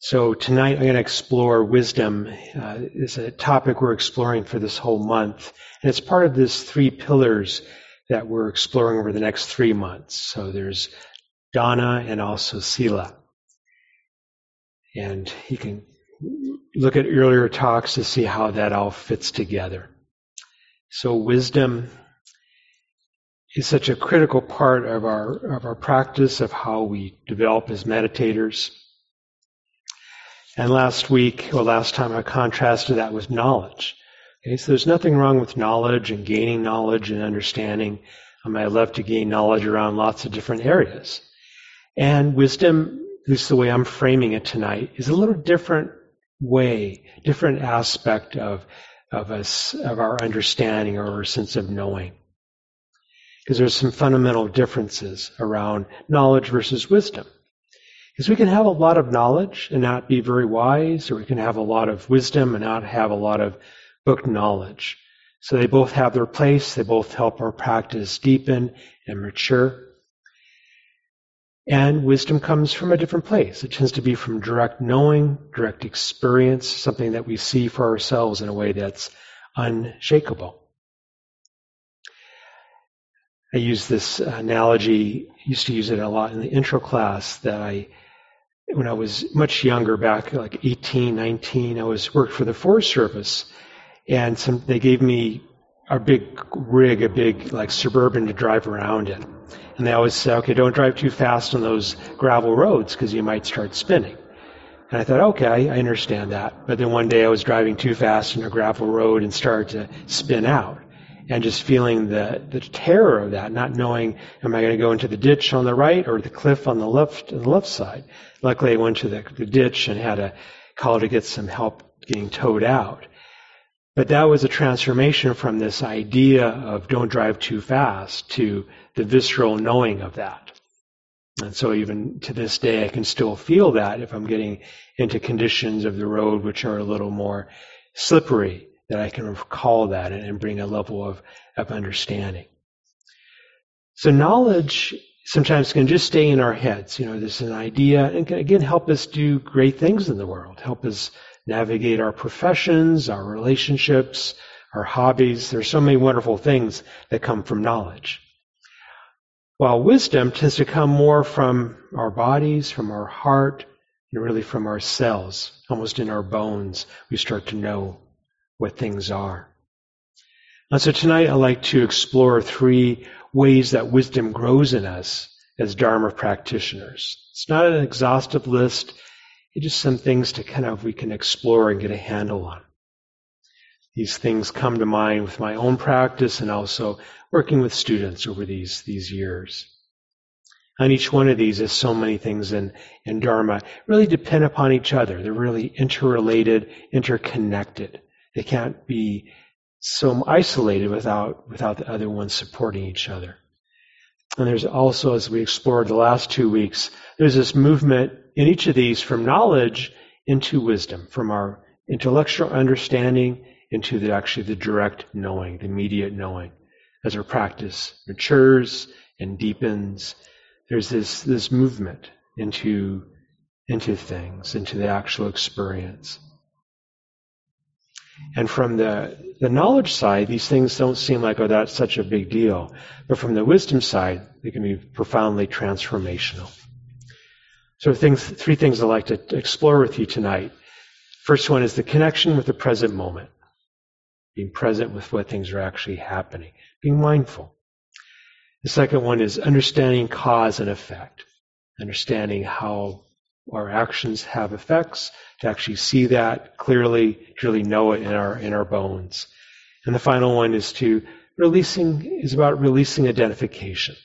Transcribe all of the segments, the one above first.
So tonight I'm going to explore wisdom. Uh, is a topic we're exploring for this whole month, and it's part of this three pillars that we're exploring over the next three months. So there's Dana and also Sila, and you can look at earlier talks to see how that all fits together. So wisdom is such a critical part of our of our practice of how we develop as meditators. And last week, or last time, I contrasted that with knowledge. Okay, so there's nothing wrong with knowledge and gaining knowledge and understanding. I love to gain knowledge around lots of different areas. And wisdom, at least the way I'm framing it tonight, is a little different way, different aspect of of us of our understanding or our sense of knowing because there's some fundamental differences around knowledge versus wisdom. Because we can have a lot of knowledge and not be very wise, or we can have a lot of wisdom and not have a lot of book knowledge. So they both have their place, they both help our practice deepen and mature. And wisdom comes from a different place. It tends to be from direct knowing, direct experience, something that we see for ourselves in a way that's unshakable. I use this analogy, used to use it a lot in the intro class that I, when I was much younger, back like 18, 19, I was worked for the Forest Service and some, they gave me a big rig, a big like suburban to drive around in. And they always say, okay, don't drive too fast on those gravel roads because you might start spinning. And I thought, okay, I understand that. But then one day I was driving too fast on a gravel road and started to spin out and just feeling the, the terror of that, not knowing, am I going to go into the ditch on the right or the cliff on the left, the left side? Luckily, I went to the, the ditch and had a call to get some help getting towed out. But that was a transformation from this idea of don't drive too fast to the visceral knowing of that. And so even to this day, I can still feel that if I'm getting into conditions of the road which are a little more slippery that I can recall that and bring a level of, of understanding. So knowledge sometimes can just stay in our heads. You know, this is an idea and can again help us do great things in the world, help us navigate our professions, our relationships, our hobbies. There's so many wonderful things that come from knowledge. While wisdom tends to come more from our bodies, from our heart, and really from our cells, almost in our bones, we start to know what things are. And so tonight I'd like to explore three ways that wisdom grows in us as Dharma practitioners. It's not an exhaustive list. It's just some things to kind of we can explore and get a handle on. These things come to mind with my own practice and also working with students over these, these years. And each one of these is so many things in, in Dharma really depend upon each other. They're really interrelated, interconnected. They can't be so isolated without, without the other ones supporting each other. And there's also, as we explored the last two weeks, there's this movement in each of these from knowledge into wisdom, from our intellectual understanding into the actually the direct knowing, the immediate knowing. As our practice matures and deepens, there's this, this movement into, into things, into the actual experience. And from the, the knowledge side, these things don't seem like, oh, that's such a big deal. But from the wisdom side, they can be profoundly transformational. So things, three things I'd like to explore with you tonight. First one is the connection with the present moment. Being present with what things are actually happening. Being mindful. The second one is understanding cause and effect. Understanding how our actions have effects, to actually see that clearly, to really know it in our in our bones. And the final one is to releasing is about releasing identification.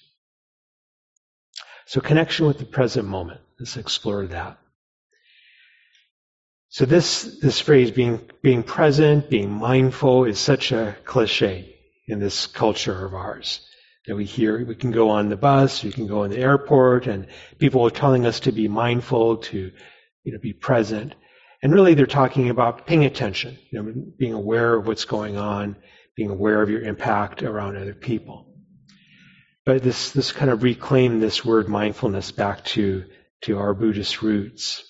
So connection with the present moment. Let's explore that. So this this phrase being being present, being mindful is such a cliche in this culture of ours that we hear. We can go on the bus, we can go in the airport, and people are telling us to be mindful, to you know, be present. And really, they're talking about paying attention, you know, being aware of what's going on, being aware of your impact around other people. But this, this kind of reclaim this word mindfulness back to, to our Buddhist roots.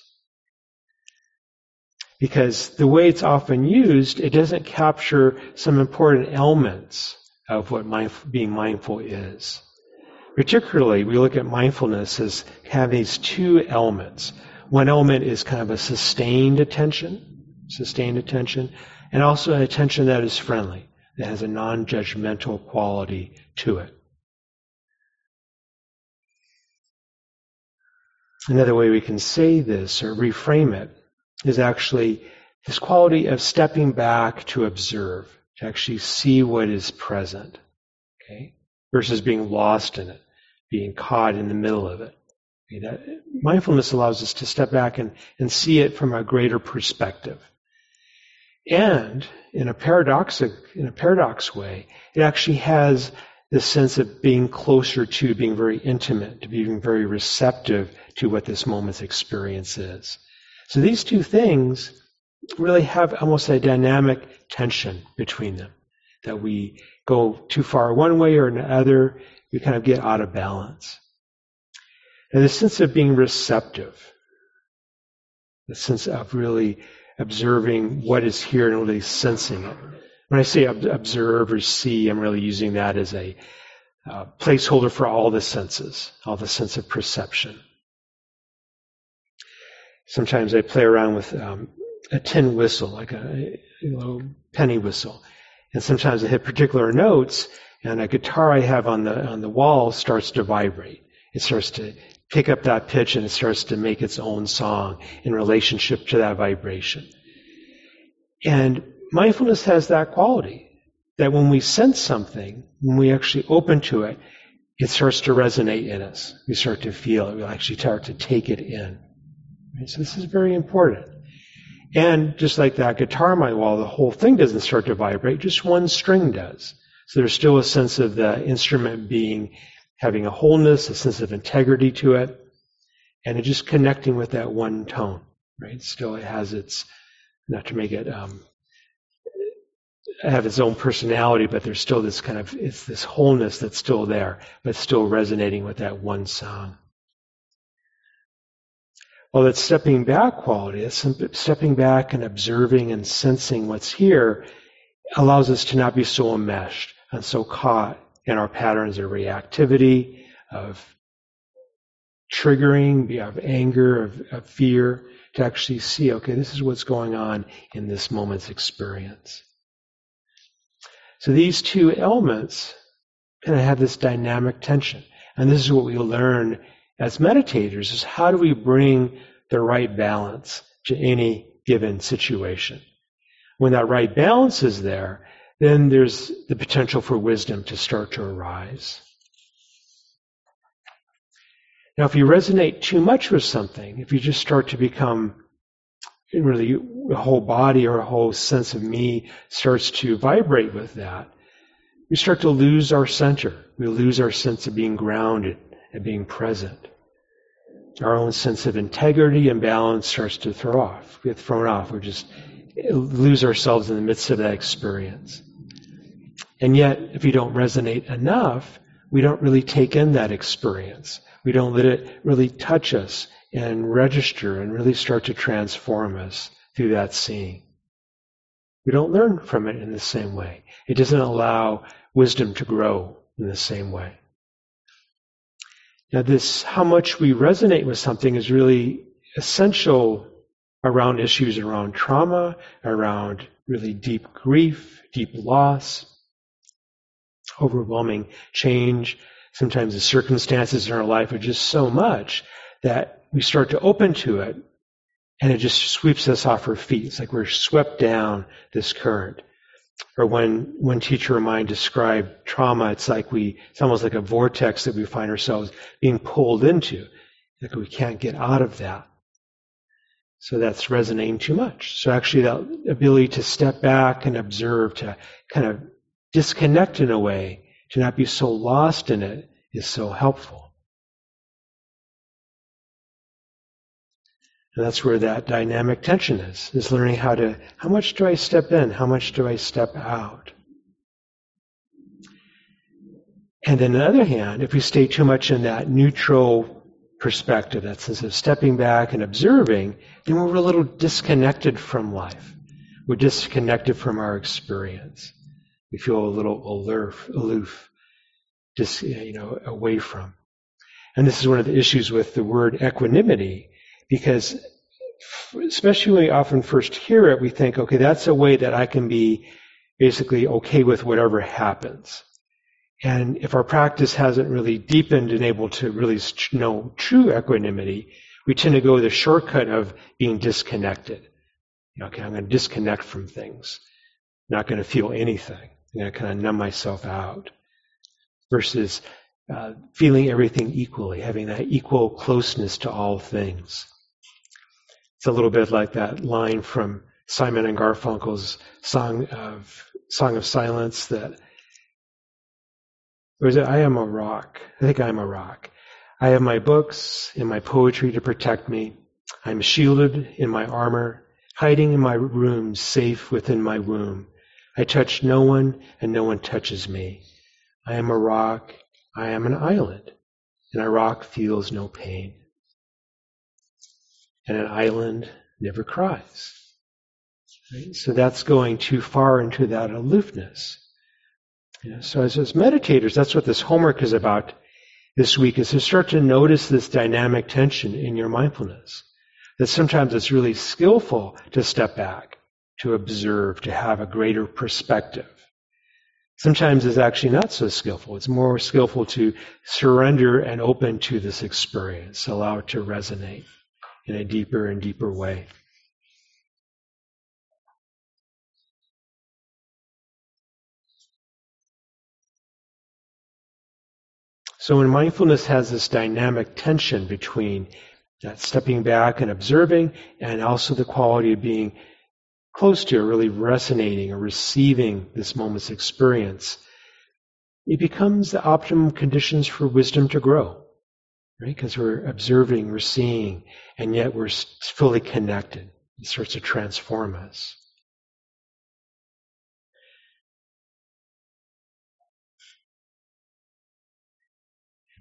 because the way it's often used, it doesn't capture some important elements of what being mindful is. Particularly, we look at mindfulness as having these two elements. One element is kind of a sustained attention, sustained attention, and also an attention that is friendly, that has a non-judgmental quality to it. Another way we can say this or reframe it is actually this quality of stepping back to observe, to actually see what is present, okay, versus being lost in it being caught in the middle of it. mindfulness allows us to step back and, and see it from a greater perspective. And in a paradoxic, in a paradox way, it actually has this sense of being closer to, being very intimate, to being very receptive to what this moment's experience is. So these two things really have almost a dynamic tension between them. That we go too far one way or another, we kind of get out of balance. And the sense of being receptive, the sense of really observing what is here and really sensing it. When I say observe or see, I'm really using that as a uh, placeholder for all the senses, all the sense of perception. Sometimes I play around with um, a tin whistle, like a know, penny whistle. And sometimes I hit particular notes and a guitar I have on the on the wall starts to vibrate. It starts to pick up that pitch and it starts to make its own song in relationship to that vibration. And mindfulness has that quality that when we sense something, when we actually open to it, it starts to resonate in us. We start to feel it. We actually start to take it in. Right? So this is very important. And just like that guitar my wall, the whole thing doesn't start to vibrate, just one string does. So there's still a sense of the instrument being having a wholeness, a sense of integrity to it, and it just connecting with that one tone, right? Still, it has its not to make it um, have its own personality, but there's still this kind of it's this wholeness that's still there, but still resonating with that one song. Well, that stepping back quality, that stepping back and observing and sensing what's here, allows us to not be so enmeshed and so caught in our patterns of reactivity, of triggering, of anger, of, of fear, to actually see, okay, this is what's going on in this moment's experience. So these two elements kind of have this dynamic tension. And this is what we learn as meditators is how do we bring the right balance to any given situation? When that right balance is there, then there's the potential for wisdom to start to arise. Now, if you resonate too much with something, if you just start to become really a whole body or a whole sense of me starts to vibrate with that, we start to lose our center. We lose our sense of being grounded and being present. Our own sense of integrity and balance starts to throw off. We get thrown off. We just lose ourselves in the midst of that experience. And yet, if you don't resonate enough, we don't really take in that experience. We don't let it really touch us and register and really start to transform us through that seeing. We don't learn from it in the same way. It doesn't allow wisdom to grow in the same way. Now, this, how much we resonate with something is really essential around issues around trauma, around really deep grief, deep loss, overwhelming change. Sometimes the circumstances in our life are just so much that we start to open to it and it just sweeps us off our feet. It's like we're swept down this current. Or when one teacher of mine described trauma, it's like we, it's almost like a vortex that we find ourselves being pulled into. Like we can't get out of that. So that's resonating too much. So actually that ability to step back and observe, to kind of disconnect in a way, to not be so lost in it, is so helpful. And that's where that dynamic tension is, is learning how to, how much do I step in? How much do I step out? And then on the other hand, if we stay too much in that neutral perspective, that sense of stepping back and observing, then we're a little disconnected from life. We're disconnected from our experience. We feel a little aloof, aloof, you know, away from. And this is one of the issues with the word equanimity, because especially when we often first hear it, we think, okay, that's a way that I can be basically okay with whatever happens. And if our practice hasn't really deepened and able to really know true equanimity, we tend to go the shortcut of being disconnected. Okay, I'm going to disconnect from things. I'm not going to feel anything. I'm going to kind of numb myself out. Versus uh, feeling everything equally, having that equal closeness to all things. It's a little bit like that line from Simon and Garfunkel's song of Sound of Silence that is it, I am a rock. I think I am a rock. I have my books and my poetry to protect me. I'm shielded in my armor, hiding in my room, safe within my womb. I touch no one and no one touches me. I am a rock. I am an island. And a rock feels no pain. And an island never cries. Right? So that's going too far into that aloofness. Yeah, so as, as meditators, that's what this homework is about this week, is to start to notice this dynamic tension in your mindfulness. That sometimes it's really skillful to step back, to observe, to have a greater perspective. Sometimes it's actually not so skillful. It's more skillful to surrender and open to this experience, allow it to resonate in a deeper and deeper way. So when mindfulness has this dynamic tension between that stepping back and observing and also the quality of being close to or really resonating or receiving this moment's experience, it becomes the optimum conditions for wisdom to grow. Right? Because we're observing, we're seeing, and yet we're fully connected. It starts to transform us.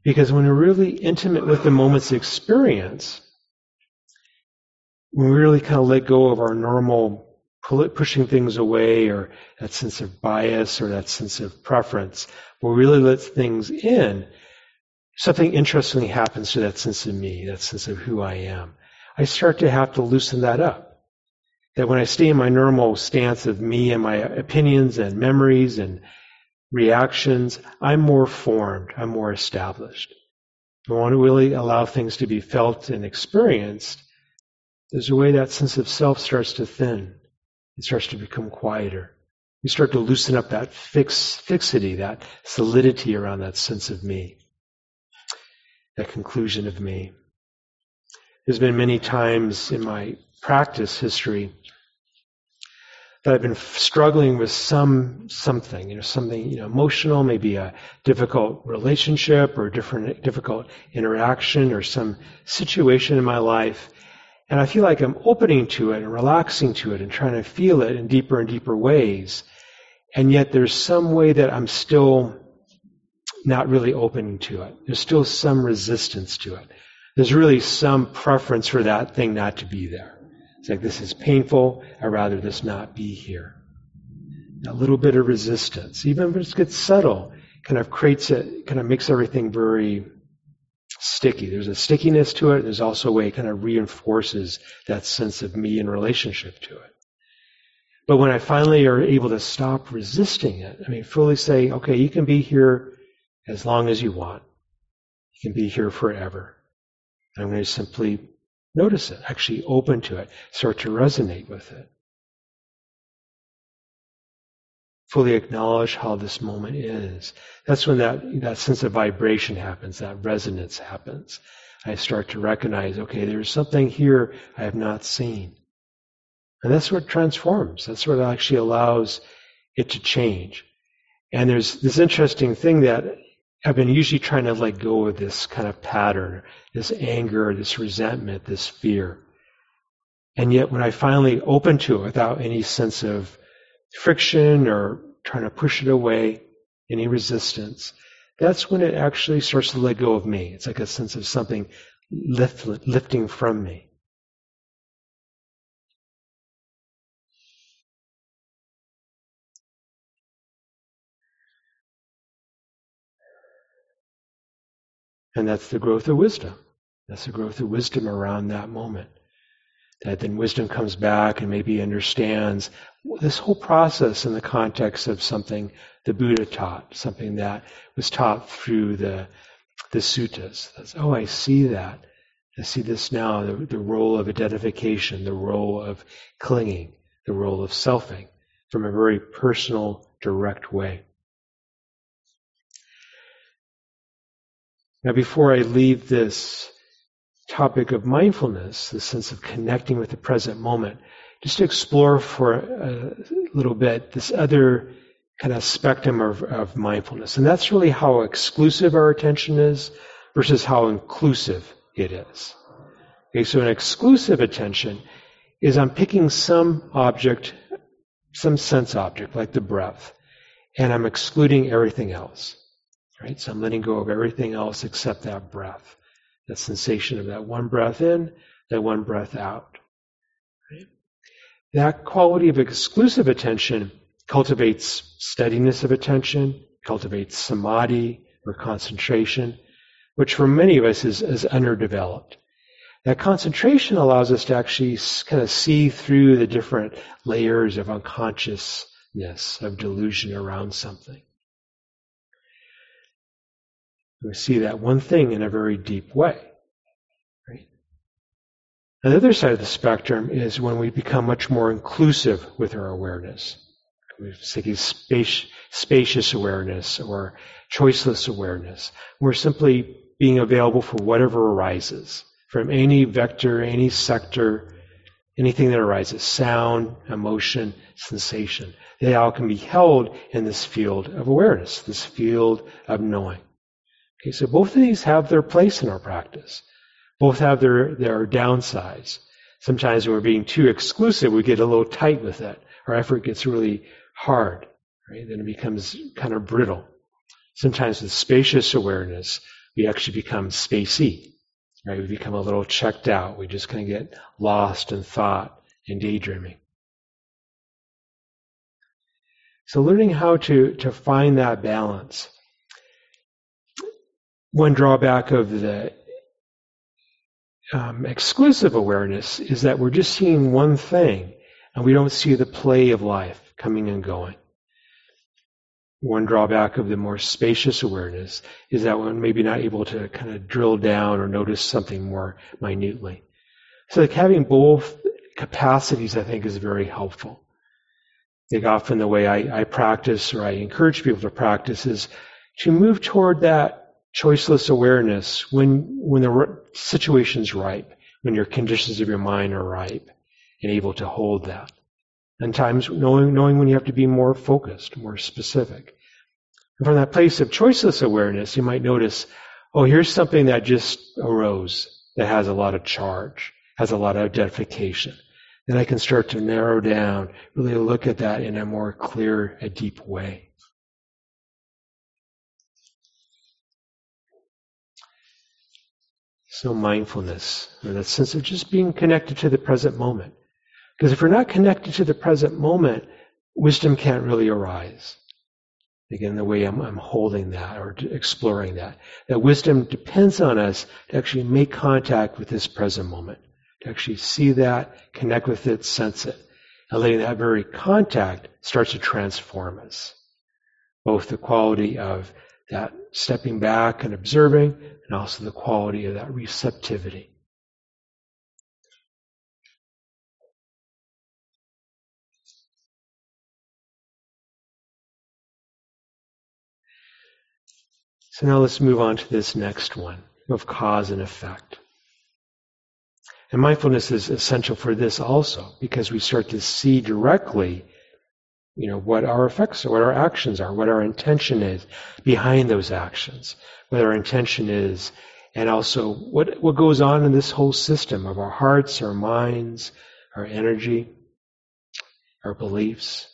Because when we're really intimate with the moment's experience, when we really kind of let go of our normal pushing things away or that sense of bias or that sense of preference, we really let things in, something interestingly happens to that sense of me, that sense of who I am. I start to have to loosen that up. That when I stay in my normal stance of me and my opinions and memories and reactions, I'm more formed, I'm more established. I want to really allow things to be felt and experienced. There's a way that sense of self starts to thin. It starts to become quieter. You start to loosen up that fix, fixity, that solidity around that sense of me, that conclusion of me. There's been many times in my practice history that I've been struggling with some something, you know, something you know emotional, maybe a difficult relationship or different difficult interaction or some situation in my life, and I feel like I'm opening to it and relaxing to it and trying to feel it in deeper and deeper ways, and yet there's some way that I'm still not really opening to it. There's still some resistance to it. There's really some preference for that thing not to be there. It's like, this is painful. I'd rather this not be here. A little bit of resistance, even if it gets subtle, kind of creates it, kind of makes everything very sticky. There's a stickiness to it. There's also a way it kind of reinforces that sense of me in relationship to it. But when I finally are able to stop resisting it, I mean, fully say, okay, you can be here as long as you want. You can be here forever. I'm going to simply Notice it, actually open to it, start to resonate with it. Fully acknowledge how this moment is. That's when that, that sense of vibration happens, that resonance happens. I start to recognize, okay, there's something here I have not seen. And that's what transforms. That's what actually allows it to change. And there's this interesting thing that I've been usually trying to let go of this kind of pattern, this anger, this resentment, this fear. And yet when I finally open to it without any sense of friction or trying to push it away, any resistance, that's when it actually starts to let go of me. It's like a sense of something lift, lifting from me. And that's the growth of wisdom. That's the growth of wisdom around that moment. That then wisdom comes back and maybe understands this whole process in the context of something the Buddha taught, something that was taught through the, the suttas. That's, oh, I see that. I see this now, the, the role of identification, the role of clinging, the role of selfing from a very personal, direct way. Now, before I leave this topic of mindfulness, the sense of connecting with the present moment, just to explore for a little bit this other kind of spectrum of, of mindfulness. And that's really how exclusive our attention is versus how inclusive it is. Okay, so an exclusive attention is I'm picking some object, some sense object, like the breath, and I'm excluding everything else. Right? So I'm letting go of everything else except that breath, that sensation of that one breath in, that one breath out. Right? That quality of exclusive attention cultivates steadiness of attention, cultivates samadhi or concentration, which for many of us is, is underdeveloped. That concentration allows us to actually kind of see through the different layers of unconsciousness, of delusion around something. We see that one thing in a very deep way. Right? the other side of the spectrum is when we become much more inclusive with our awareness. We're seeking spacious awareness or choiceless awareness. We're simply being available for whatever arises from any vector, any sector, anything that arises sound, emotion, sensation. They all can be held in this field of awareness, this field of knowing. Okay, so both of these have their place in our practice. Both have their, their downsides. Sometimes when we're being too exclusive, we get a little tight with it. Our effort gets really hard, right? Then it becomes kind of brittle. Sometimes with spacious awareness, we actually become spacey, right? We become a little checked out. We just kind of get lost in thought and daydreaming. So learning how to, to find that balance one drawback of the um, exclusive awareness is that we're just seeing one thing and we don't see the play of life coming and going. One drawback of the more spacious awareness is that we're maybe not able to kind of drill down or notice something more minutely. So like having both capacities, I think, is very helpful. Think often the way I, I practice or I encourage people to practice is to move toward that choiceless awareness when when the situation's ripe, when your conditions of your mind are ripe and able to hold that. And times knowing knowing when you have to be more focused, more specific. And from that place of choiceless awareness, you might notice, oh, here's something that just arose that has a lot of charge, has a lot of identification. Then I can start to narrow down, really look at that in a more clear, a deep way. So mindfulness, or that sense of just being connected to the present moment. Because if we're not connected to the present moment, wisdom can't really arise. Again, the way I'm, I'm holding that or exploring that. That wisdom depends on us to actually make contact with this present moment, to actually see that, connect with it, sense it. And letting that very contact starts to transform us. Both the quality of that stepping back and observing, and also the quality of that receptivity. So now let's move on to this next one of cause and effect. And mindfulness is essential for this also because we start to see directly you know, what our effects are, what our actions are, what our intention is behind those actions, what our intention is, and also what, what goes on in this whole system of our hearts, our minds, our energy, our beliefs.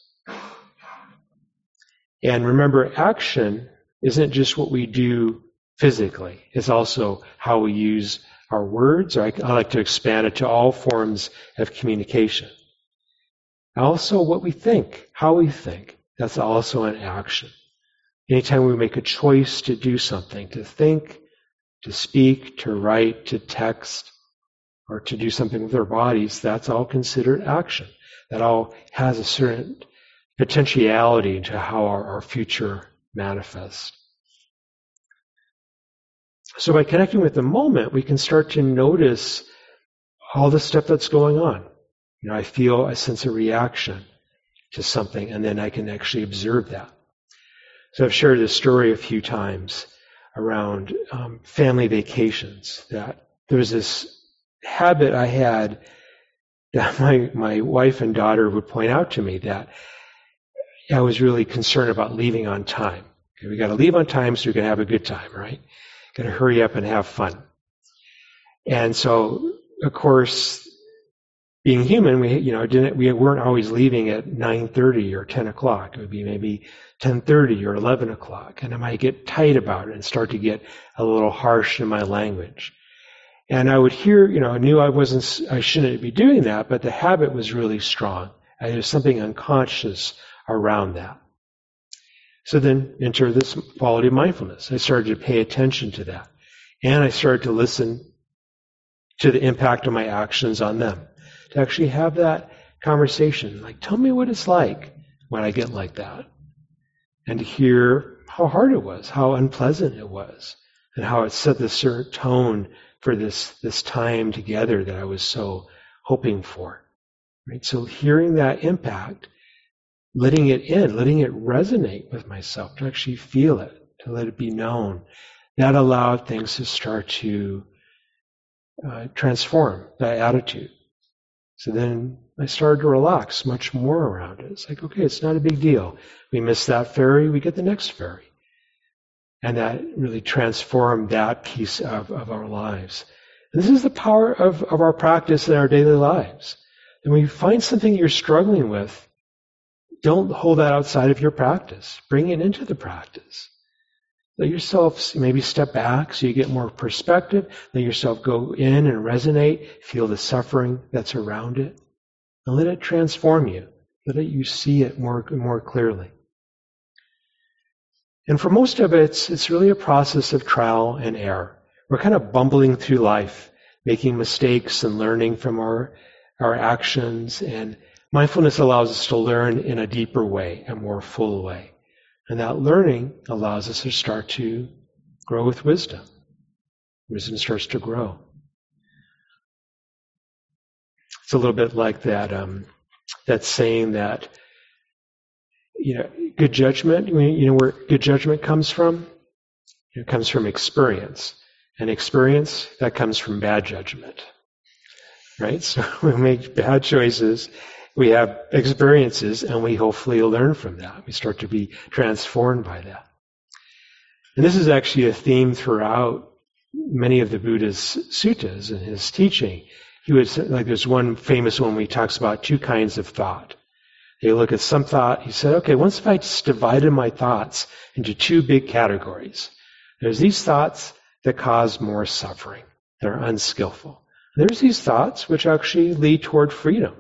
And remember, action isn't just what we do physically, it's also how we use our words, or I, I like to expand it to all forms of communication. Also, what we think, how we think, that's also an action. Anytime we make a choice to do something, to think, to speak, to write, to text, or to do something with our bodies, that's all considered action. That all has a certain potentiality into how our, our future manifests. So by connecting with the moment, we can start to notice all the stuff that's going on. You know, I feel a sense of reaction to something, and then I can actually observe that. So I've shared this story a few times around um, family vacations. That there was this habit I had that my my wife and daughter would point out to me that I was really concerned about leaving on time. Okay, we got to leave on time so we can have a good time, right? Got to hurry up and have fun. And so, of course, being human, we you know didn't we weren't always leaving at 9:30 or 10 o'clock. It would be maybe 10:30 or 11 o'clock, and I might get tight about it and start to get a little harsh in my language. And I would hear, you know, I knew I wasn't, I shouldn't be doing that, but the habit was really strong. And there's something unconscious around that. So then enter this quality of mindfulness. I started to pay attention to that. And I started to listen to the impact of my actions on them. To actually have that conversation. Like, tell me what it's like when I get like that. And to hear how hard it was, how unpleasant it was, and how it set this certain tone for this, this time together that I was so hoping for. Right? So hearing that impact, letting it in, letting it resonate with myself, to actually feel it, to let it be known, that allowed things to start to uh, transform that attitude. So then I started to relax much more around it. It's like, okay, it's not a big deal. We miss that ferry, we get the next ferry and that really transformed that piece of, of our lives. And this is the power of, of our practice in our daily lives. And when you find something you're struggling with, don't hold that outside of your practice. Bring it into the practice. Let yourself maybe step back so you get more perspective. Let yourself go in and resonate, feel the suffering that's around it, and let it transform you. Let it, you see it more, more clearly. And for most of it, it's, it's really a process of trial and error. We're kind of bumbling through life, making mistakes and learning from our, our actions. And mindfulness allows us to learn in a deeper way, a more full way. And that learning allows us to start to grow with wisdom. Wisdom starts to grow. It's a little bit like that, um, that saying that you know, good judgment, you know where good judgment comes from? It comes from experience. And experience, that comes from bad judgment. Right? So we make bad choices, we have experiences, and we hopefully learn from that. We start to be transformed by that. And this is actually a theme throughout many of the Buddha's suttas and his teaching. He would like there's one famous one where he talks about two kinds of thought. You look at some thought, he said, okay, once if I just divided my thoughts into two big categories, there's these thoughts that cause more suffering, They're unskillful. There's these thoughts which actually lead toward freedom,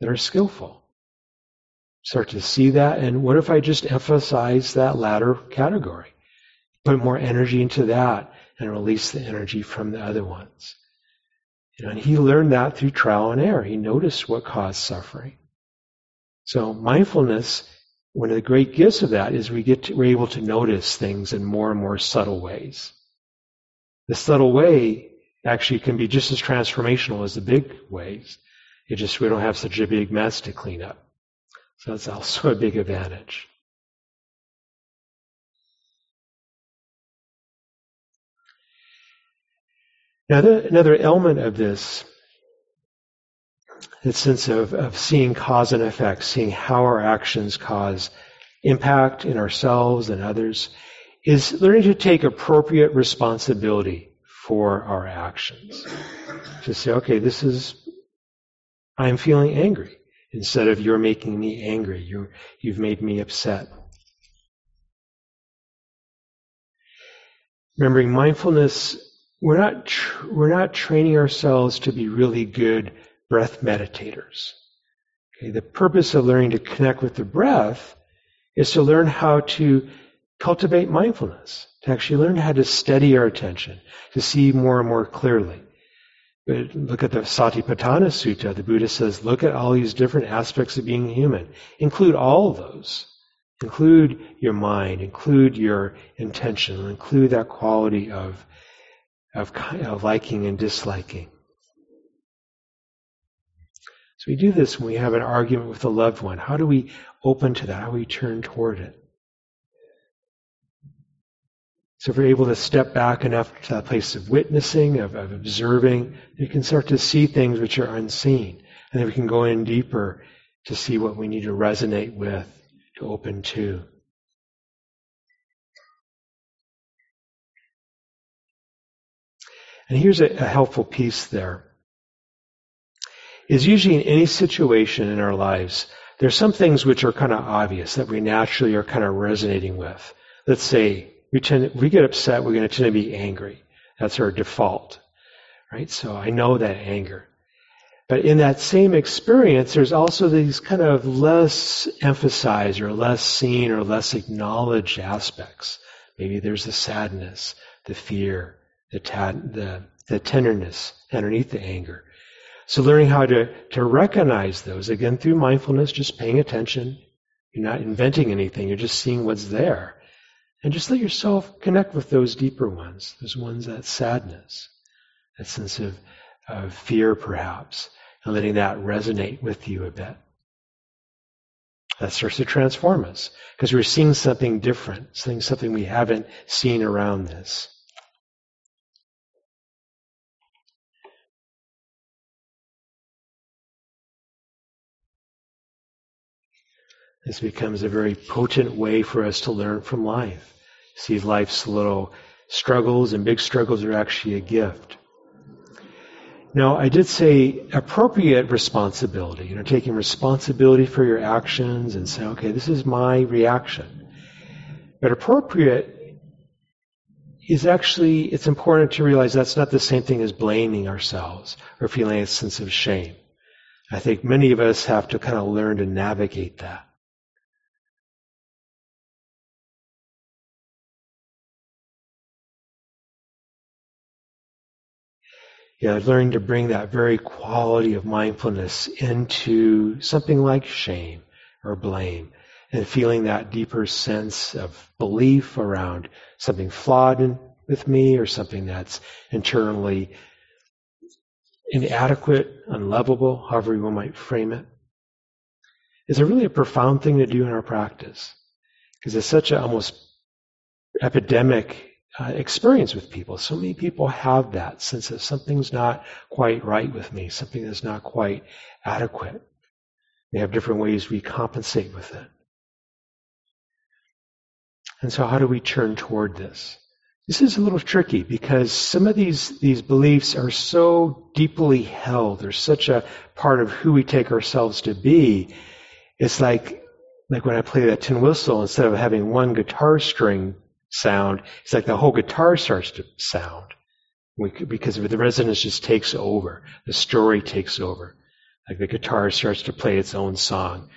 that are skillful. Start to see that, and what if I just emphasize that latter category? Put more energy into that and release the energy from the other ones. You know, and he learned that through trial and error. He noticed what caused suffering. So mindfulness, one of the great gifts of that is we get to, we're able to notice things in more and more subtle ways. The subtle way actually can be just as transformational as the big ways. Just we don't have such a big mess to clean up. So that's also a big advantage. Now, another element of this the sense of, of seeing cause and effect, seeing how our actions cause impact in ourselves and others, is learning to take appropriate responsibility for our actions. To say, okay, this is, I'm feeling angry. Instead of you're making me angry, you you've made me upset. Remembering mindfulness we're not tr- we're not training ourselves to be really good breath meditators. Okay, the purpose of learning to connect with the breath is to learn how to cultivate mindfulness, to actually learn how to steady our attention, to see more and more clearly. But look at the Satipatthana Sutta. The Buddha says, look at all these different aspects of being human. Include all of those. Include your mind, include your intention, include that quality of, of, of liking and disliking. So we do this when we have an argument with a loved one. How do we open to that? How do we turn toward it? So if we're able to step back enough to that place of witnessing, of, of observing, you can start to see things which are unseen. And then we can go in deeper to see what we need to resonate with, to open to. And here's a, a helpful piece there. Is usually in any situation in our lives, there's some things which are kind of obvious that we naturally are kind of resonating with. Let's say we tend, if we get upset, we're going to tend to be angry. That's our default, right? So I know that anger. But in that same experience, there's also these kind of less emphasized or less seen or less acknowledged aspects. Maybe there's the sadness, the fear, the, tad, the, the tenderness underneath the anger. So learning how to, to recognize those, again, through mindfulness, just paying attention. You're not inventing anything, you're just seeing what's there. And just let yourself connect with those deeper ones, those ones that sadness, that sense of, of fear perhaps, and letting that resonate with you a bit. That starts to transform us because we're seeing something different, seeing something we haven't seen around this. This becomes a very potent way for us to learn from life. See life's little struggles and big struggles are actually a gift. Now, I did say appropriate responsibility, you know, taking responsibility for your actions and saying, okay, this is my reaction. But appropriate is actually, it's important to realize that's not the same thing as blaming ourselves or feeling a sense of shame. I think many of us have to kind of learn to navigate that. You know, learning to bring that very quality of mindfulness into something like shame or blame and feeling that deeper sense of belief around something flawed in, with me or something that's internally inadequate, unlovable, however you might frame it, is a really a profound thing to do in our practice. Because it's such an almost epidemic uh, experience with people. So many people have that sense that something's not quite right with me, something that's not quite adequate. We have different ways we compensate with it. And so how do we turn toward this? This is a little tricky because some of these, these beliefs are so deeply held. They're such a part of who we take ourselves to be. It's like, like when I play that tin whistle, instead of having one guitar string sound. It's like the whole guitar starts to sound because the resonance just takes over. The story takes over. Like the guitar starts to play its own song.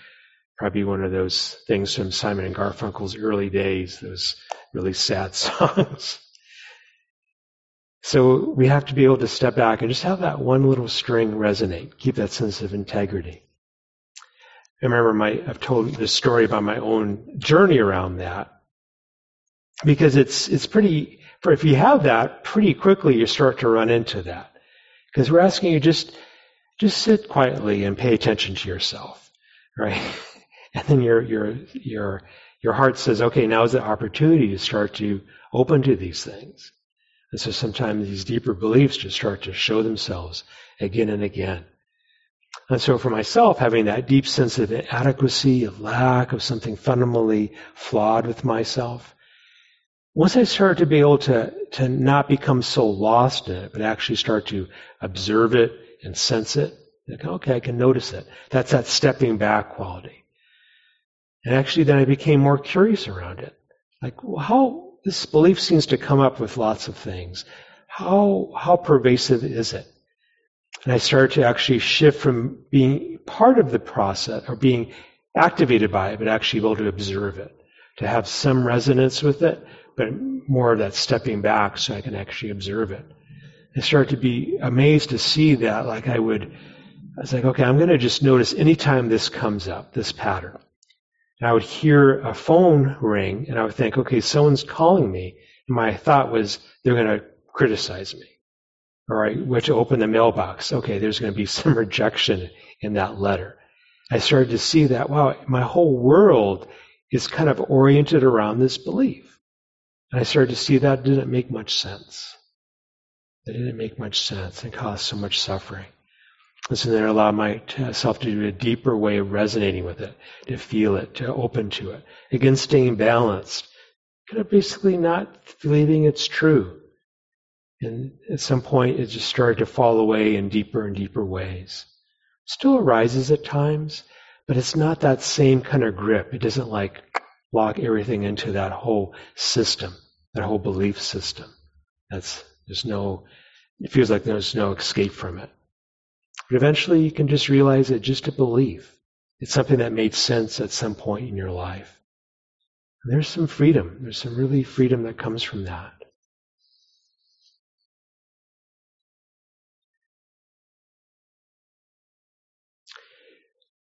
Probably one of those things from Simon and Garfunkel's early days, those really sad songs. So we have to be able to step back and just have that one little string resonate, keep that sense of integrity. I remember my, I've told this story about my own journey around that because it's it's pretty for if you have that pretty quickly you start to run into that. Because we're asking you just just sit quietly and pay attention to yourself right? And then your your your your heart says okay now is the opportunity to start to open to these things. And so sometimes these deeper beliefs just start to show themselves again and again. And so for myself having that deep sense of inadequacy of lack of something fundamentally flawed with myself once I started to be able to, to not become so lost in it, but actually start to observe it and sense it, like, okay, I can notice it. That's that stepping back quality. And actually then I became more curious around it. Like, well, how this belief seems to come up with lots of things. how, how pervasive is it? And I started to actually shift from being part of the process or being activated by it, but actually able to observe it, to have some resonance with it, but more of that stepping back so I can actually observe it. I started to be amazed to see that, like I would, I was like, okay, I'm going to just notice anytime this comes up, this pattern. And I would hear a phone ring and I would think, okay, someone's calling me. And my thought was, they're going to criticize me. All right, which open the mailbox. Okay, there's going to be some rejection in that letter. I started to see that, wow, my whole world is kind of oriented around this belief. And I started to see that didn't make much sense. That didn't make much sense and caused so much suffering. And so then I allowed myself to do a deeper way of resonating with it, to feel it, to open to it. Again, staying balanced. Kind of basically not believing it's true. And at some point, it just started to fall away in deeper and deeper ways. Still arises at times, but it's not that same kind of grip. It doesn't like lock everything into that whole system, that whole belief system. That's, there's no, it feels like there's no escape from it. But eventually you can just realize it just a belief. It's something that made sense at some point in your life. And there's some freedom. There's some really freedom that comes from that.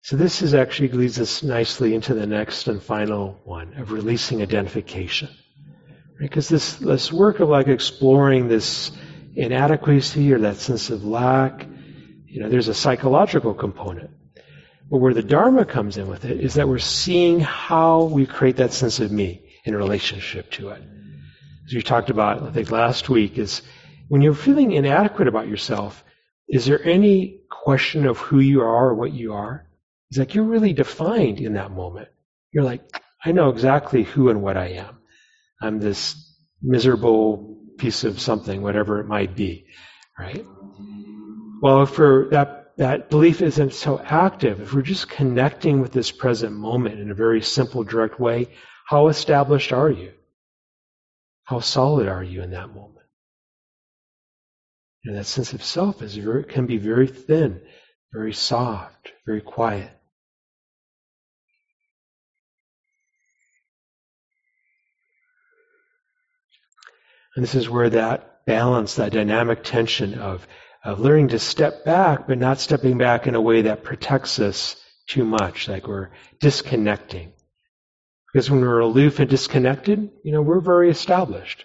So this is actually leads us nicely into the next and final one of releasing identification. Because this, this work of like exploring this inadequacy or that sense of lack, you know, there's a psychological component. But where the Dharma comes in with it is that we're seeing how we create that sense of me in relationship to it. As we talked about, I think last week, is when you're feeling inadequate about yourself, is there any question of who you are or what you are? It's like you're really defined in that moment. You're like, I know exactly who and what I am. I'm this miserable piece of something, whatever it might be, right? Well, if that, that belief isn't so active, if we're just connecting with this present moment in a very simple, direct way, how established are you? How solid are you in that moment? And that sense of self is very, can be very thin, very soft, very quiet. And this is where that balance, that dynamic tension of, of learning to step back, but not stepping back in a way that protects us too much, like we're disconnecting. Because when we're aloof and disconnected, you know, we're very established.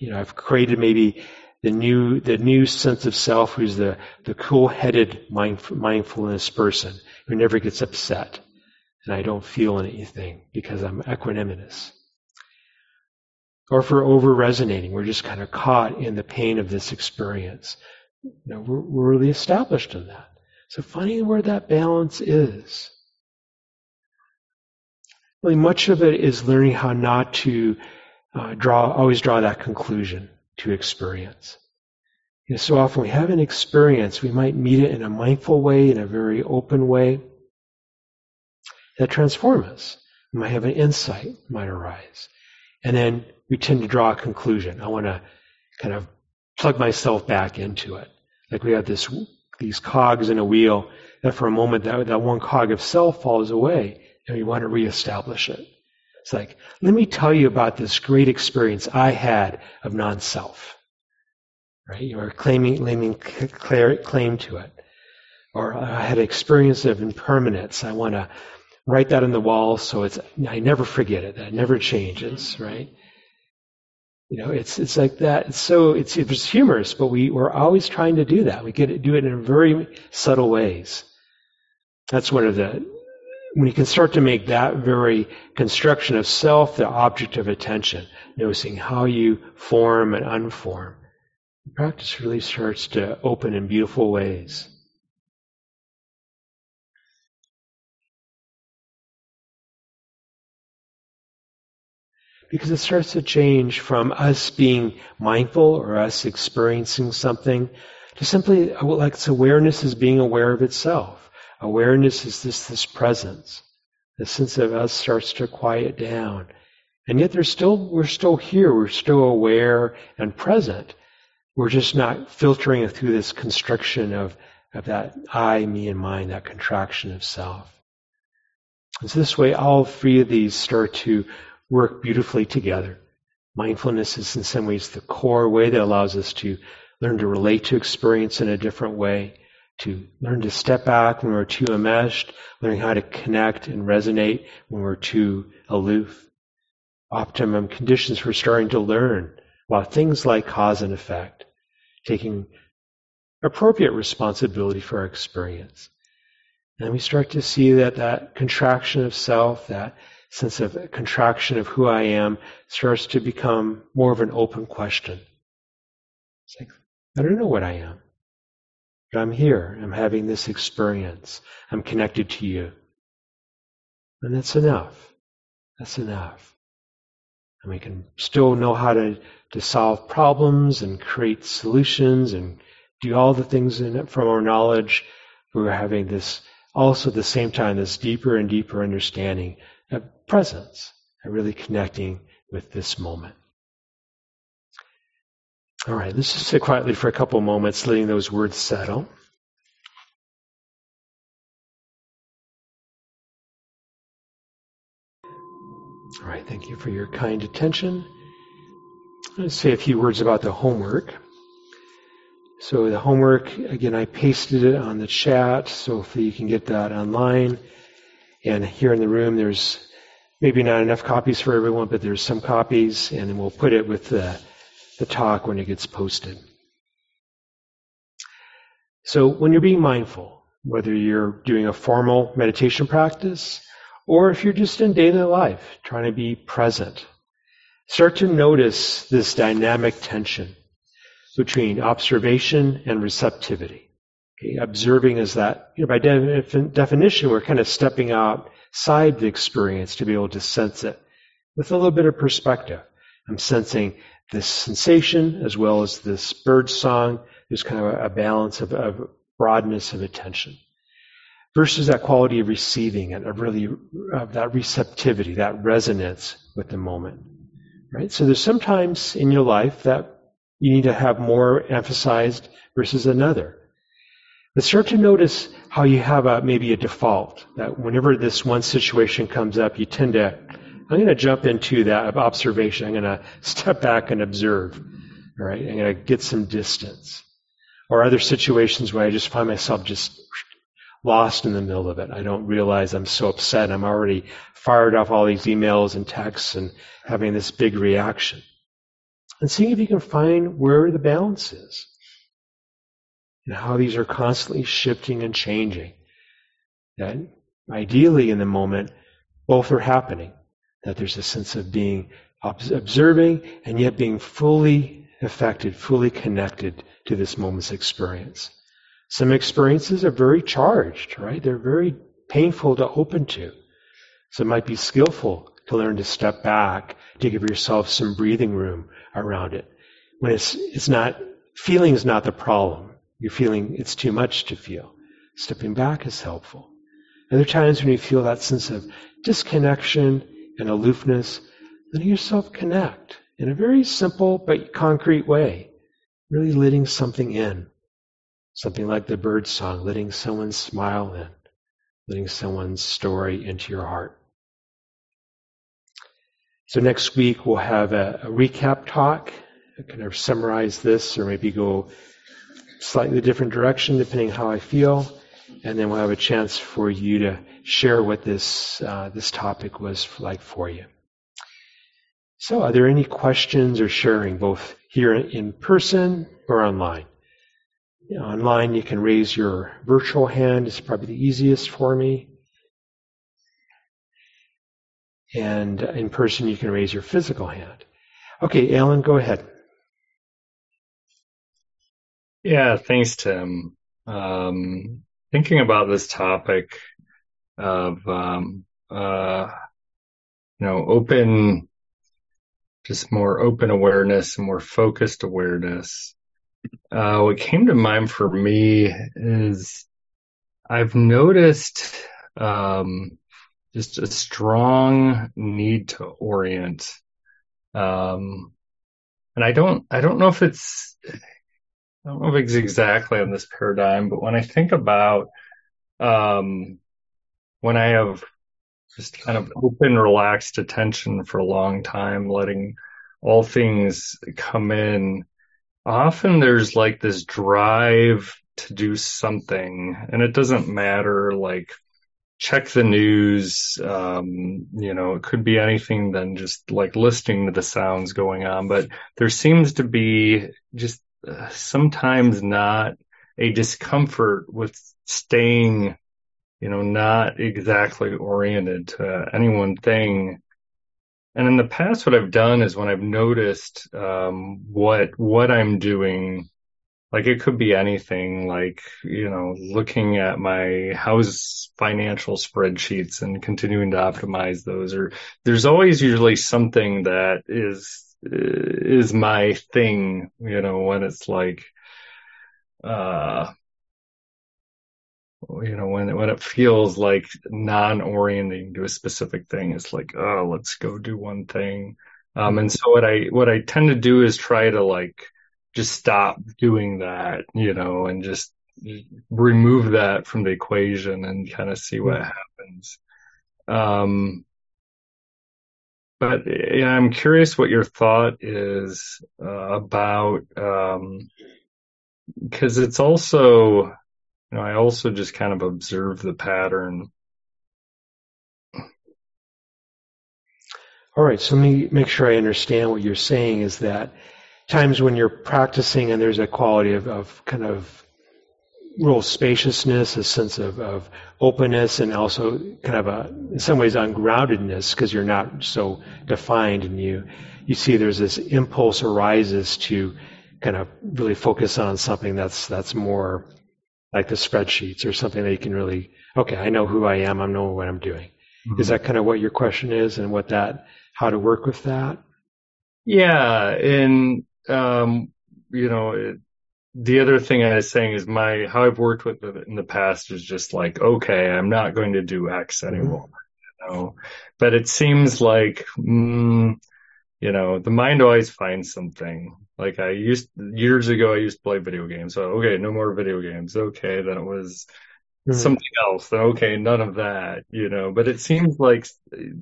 You know, I've created maybe the new, the new sense of self who's the, the cool-headed mindfulness person who never gets upset. And I don't feel anything because I'm equanimous or if we're over resonating, we're just kind of caught in the pain of this experience. You know, we're, we're really established in that. So finding where that balance is. Really, much of it is learning how not to uh, draw, always draw that conclusion to experience. You know, so often we have an experience, we might meet it in a mindful way, in a very open way, that transforms us. We might have an insight might arise. And then we tend to draw a conclusion. I want to kind of plug myself back into it. Like we have this, these cogs in a wheel that for a moment that, that one cog of self falls away and we want to reestablish it. It's like, let me tell you about this great experience I had of non-self. Right? You are claiming, claiming claim to it. Or uh, I had an experience of impermanence. I want to write that on the wall so it's, I never forget it. That never changes, right? You know, it's it's like that. It's so it's it's humorous, but we we're always trying to do that. We get do it in very subtle ways. That's one of the when you can start to make that very construction of self the object of attention, noticing how you form and unform. Practice really starts to open in beautiful ways. Because it starts to change from us being mindful or us experiencing something to simply like its awareness is being aware of itself. Awareness is this this presence. The sense of us starts to quiet down. And yet there's still we're still here, we're still aware and present. We're just not filtering it through this constriction of, of that I, me, and mine, that contraction of self. And so this way, all three of these start to work beautifully together. Mindfulness is in some ways the core way that allows us to learn to relate to experience in a different way, to learn to step back when we're too enmeshed, learning how to connect and resonate when we're too aloof. Optimum conditions for starting to learn about things like cause and effect, taking appropriate responsibility for our experience. And we start to see that that contraction of self, that sense of contraction of who I am, starts to become more of an open question. It's like, I don't know what I am. But I'm here. I'm having this experience. I'm connected to you. And that's enough. That's enough. And we can still know how to, to solve problems and create solutions and do all the things from our knowledge. We're having this also at the same time this deeper and deeper understanding of presence and really connecting with this moment. All right, let's just sit quietly for a couple moments, letting those words settle. All right, thank you for your kind attention. Let's say a few words about the homework. So the homework, again, I pasted it on the chat, so hopefully you can get that online. And here in the room, there's maybe not enough copies for everyone, but there's some copies, and we'll put it with the, the talk when it gets posted. So when you're being mindful, whether you're doing a formal meditation practice or if you're just in daily life trying to be present, start to notice this dynamic tension between observation and receptivity. Okay, observing is that, you know, by de- definition, we're kind of stepping outside the experience to be able to sense it with a little bit of perspective. I'm sensing this sensation as well as this bird song. There's kind of a, balance of, of broadness of attention versus that quality of receiving and of really of that receptivity, that resonance with the moment. Right? So there's sometimes in your life that you need to have more emphasized versus another. But start to notice how you have a, maybe a default that whenever this one situation comes up, you tend to, I'm going to jump into that observation. I'm going to step back and observe. All right. I'm going to get some distance. Or other situations where I just find myself just lost in the middle of it. I don't realize I'm so upset. I'm already fired off all these emails and texts and having this big reaction and seeing if you can find where the balance is and how these are constantly shifting and changing. That ideally in the moment, both are happening. That there's a sense of being observing and yet being fully affected, fully connected to this moment's experience. Some experiences are very charged, right? They're very painful to open to. So it might be skillful to learn to step back, to give yourself some breathing room around it. When it's, it's not, feeling is not the problem. You're feeling it's too much to feel. Stepping back is helpful. Other times when you feel that sense of disconnection and aloofness, letting yourself connect in a very simple but concrete way. Really letting something in. Something like the bird song, letting someone's smile in, letting someone's story into your heart. So next week we'll have a, a recap talk, kind of summarize this or maybe go slightly different direction depending how I feel. And then we'll have a chance for you to share what this, uh, this topic was like for you. So are there any questions or sharing both here in person or online? You know, online you can raise your virtual hand. It's probably the easiest for me. And in person, you can raise your physical hand. Okay, Alan, go ahead. Yeah, thanks, Tim. Um, thinking about this topic of, um, uh, you know, open, just more open awareness and more focused awareness. Uh, what came to mind for me is I've noticed, um, just a strong need to orient. Um, and I don't, I don't know if it's, I don't know exactly on this paradigm, but when I think about um, when I have just kind of open, relaxed attention for a long time, letting all things come in, often there's like this drive to do something, and it doesn't matter like check the news. Um, you know, it could be anything than just like listening to the sounds going on, but there seems to be just sometimes not a discomfort with staying, you know, not exactly oriented to any one thing. And in the past, what I've done is when I've noticed um, what what I'm doing, like it could be anything, like you know, looking at my house financial spreadsheets and continuing to optimize those. Or there's always usually something that is is my thing, you know, when it's like, uh, you know, when, when it feels like non-orienting to a specific thing, it's like, oh, let's go do one thing. Um, and so what I, what I tend to do is try to like, just stop doing that, you know, and just remove that from the equation and kind of see what happens. Um, but I'm curious what your thought is uh, about because um, it's also, you know, I also just kind of observe the pattern. All right, so let me make sure I understand what you're saying. Is that times when you're practicing and there's a quality of, of kind of real spaciousness, a sense of, of openness, and also kind of a, in some ways, ungroundedness because you're not so defined, and you you see there's this impulse arises to kind of really focus on something that's that's more like the spreadsheets or something that you can really okay, I know who I am, I know what I'm doing. Mm-hmm. Is that kind of what your question is, and what that how to work with that? Yeah, and um, you know, it, the other thing I was saying is my how I've worked with it in the past is just like, okay, I'm not going to do X anymore. Mm-hmm. You know? But it seems like mm, you know, the mind always finds something. Like I used years ago I used to play video games. So okay, no more video games. Okay, then it was mm-hmm. something else. Okay, none of that, you know. But it seems like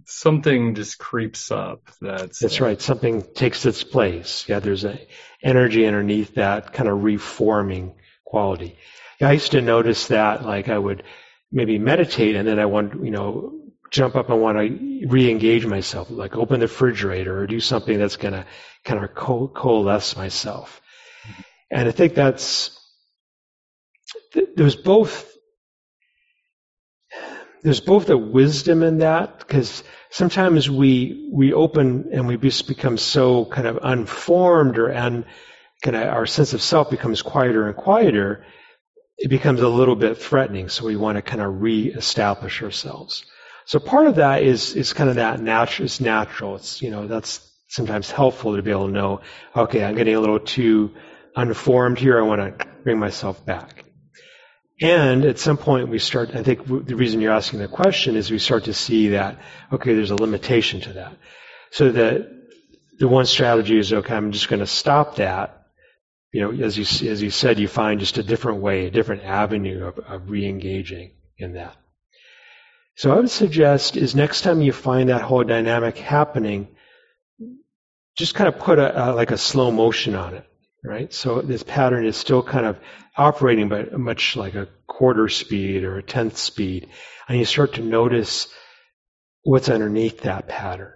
something just creeps up. That's That's right. Something takes its place. Yeah, there's a energy underneath that kind of reforming quality. I used to notice that, like I would maybe meditate and then I want, you know, jump up and want to re-engage myself, like open the refrigerator or do something that's going to kind of co- coalesce myself. And I think that's, there's both, there's both a wisdom in that because sometimes we we open and we just become so kind of unformed or and kind of our sense of self becomes quieter and quieter it becomes a little bit threatening. So we want to kind of re-establish ourselves. So part of that is is kind of that natural it's natural. It's you know that's sometimes helpful to be able to know okay i'm getting a little too unformed here. I want to bring myself back and at some point, we start, I think the reason you're asking the question is we start to see that, okay, there's a limitation to that. So that the one strategy is, okay, I'm just going to stop that. You know, as you, as you said, you find just a different way, a different avenue of, of re-engaging in that. So I would suggest is next time you find that whole dynamic happening, just kind of put a, a like a slow motion on it right? So this pattern is still kind of operating, but much like a quarter speed or a tenth speed, and you start to notice what's underneath that pattern,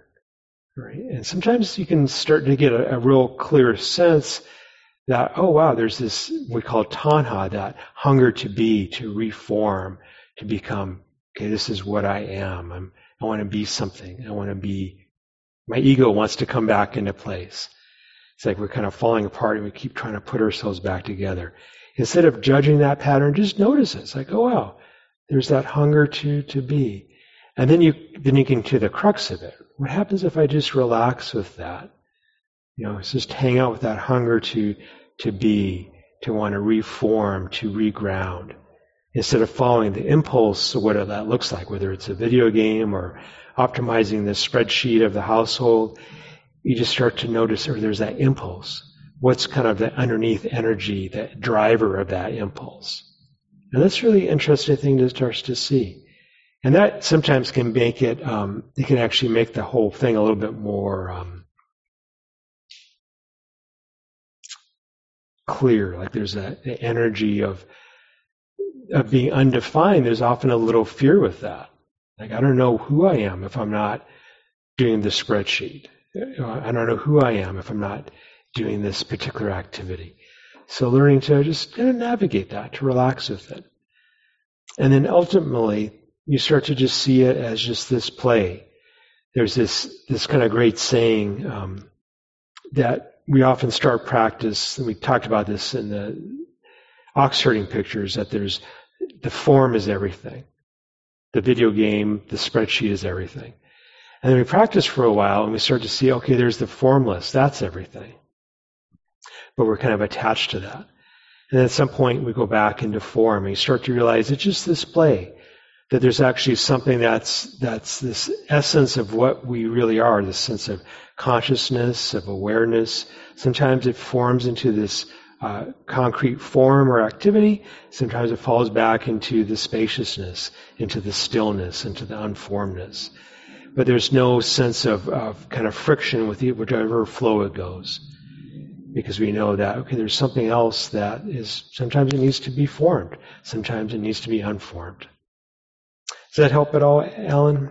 right? And sometimes you can start to get a, a real clear sense that oh wow, there's this we call tanha, that hunger to be, to reform, to become. Okay, this is what I am. I'm, I want to be something. I want to be. My ego wants to come back into place. It's like we're kind of falling apart and we keep trying to put ourselves back together. Instead of judging that pattern, just notice it. It's like, oh wow, there's that hunger to to be. And then you then you can to the crux of it. What happens if I just relax with that? You know, just hang out with that hunger to to be, to want to reform, to reground. Instead of following the impulse of what that looks like, whether it's a video game or optimizing the spreadsheet of the household, you just start to notice, or there's that impulse. What's kind of the underneath energy, the driver of that impulse. And that's really interesting thing to start to see. And that sometimes can make it, um, it can actually make the whole thing a little bit more um, clear. Like there's an energy of of being undefined. There's often a little fear with that. Like I don't know who I am if I'm not doing the spreadsheet. I don't know who I am if I'm not doing this particular activity. So learning to just navigate that, to relax with it. And then ultimately, you start to just see it as just this play. There's this, this kind of great saying um, that we often start practice, and we talked about this in the ox herding pictures, that there's the form is everything. The video game, the spreadsheet is everything. And then we practice for a while and we start to see, okay, there's the formless, that's everything but we're kind of attached to that. And at some point we go back into form and you start to realize it's just this play. That there's actually something that's, that's this essence of what we really are, this sense of consciousness, of awareness. Sometimes it forms into this uh, concrete form or activity. Sometimes it falls back into the spaciousness, into the stillness, into the unformedness. But there's no sense of, of kind of friction with whichever flow it goes because we know that, okay, there's something else that is, sometimes it needs to be formed, sometimes it needs to be unformed. Does that help at all, Alan?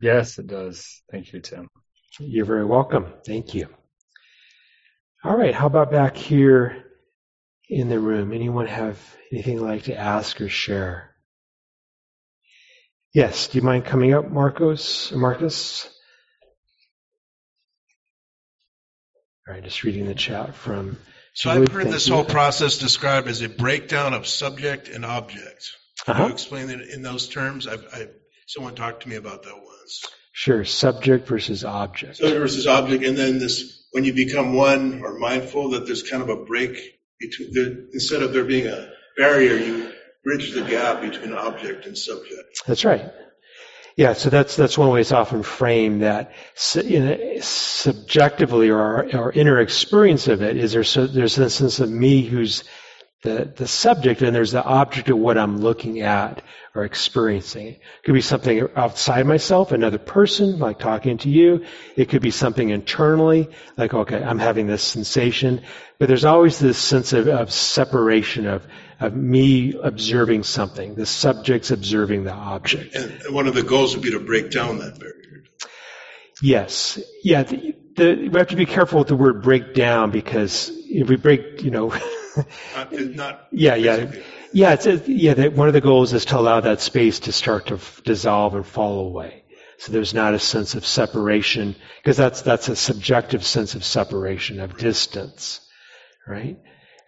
Yes, it does. Thank you, Tim. You're very welcome. Thank you. All right, how about back here in the room? Anyone have anything like to ask or share? Yes, do you mind coming up, Marcos? Marcus? All right, just reading the chat from. So I've heard this whole process described as a breakdown of subject and object. Can uh-huh. you explain it in those terms? I've, I've, someone talked to me about that once. Sure, subject versus object. Subject versus object, and then this when you become one or mindful that there's kind of a break between the, instead of there being a barrier, you bridge the gap between object and subject. That's right. Yeah, so that's that's one way it's often framed that subjectively or our, our, inner experience of it is there so there's a sense of me who's the, the subject and there's the object of what I'm looking at or experiencing. It could be something outside myself, another person, like talking to you. It could be something internally, like, okay, I'm having this sensation. But there's always this sense of, of separation of, of me observing something, the subject's observing the object. And one of the goals would be to break down that barrier. Yes. Yeah. The, the, we have to be careful with the word break down because if we break, you know, not, not yeah, yeah. Yeah, it's a, yeah. One of the goals is to allow that space to start to f- dissolve and fall away. So there's not a sense of separation because that's that's a subjective sense of separation of distance, right?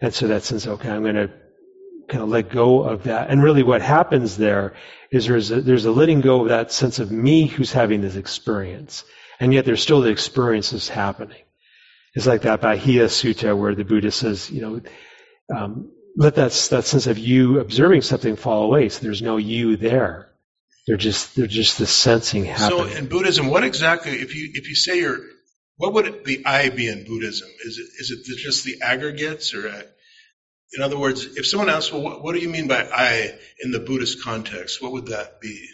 And so that sense, okay, I'm going to kind of let go of that. And really, what happens there is there's a, there's a letting go of that sense of me who's having this experience, and yet there's still the experience that's happening. It's like that Bahia Sutta where the Buddha says, you know, um, let that, that sense of you observing something fall away. So there's no you there. They're just they're just the sensing happening. So in Buddhism, what exactly if you if you say you're what would the I be in Buddhism? Is it is it just the aggregates, or in other words, if someone asks, well, what, what do you mean by I in the Buddhist context? What would that be?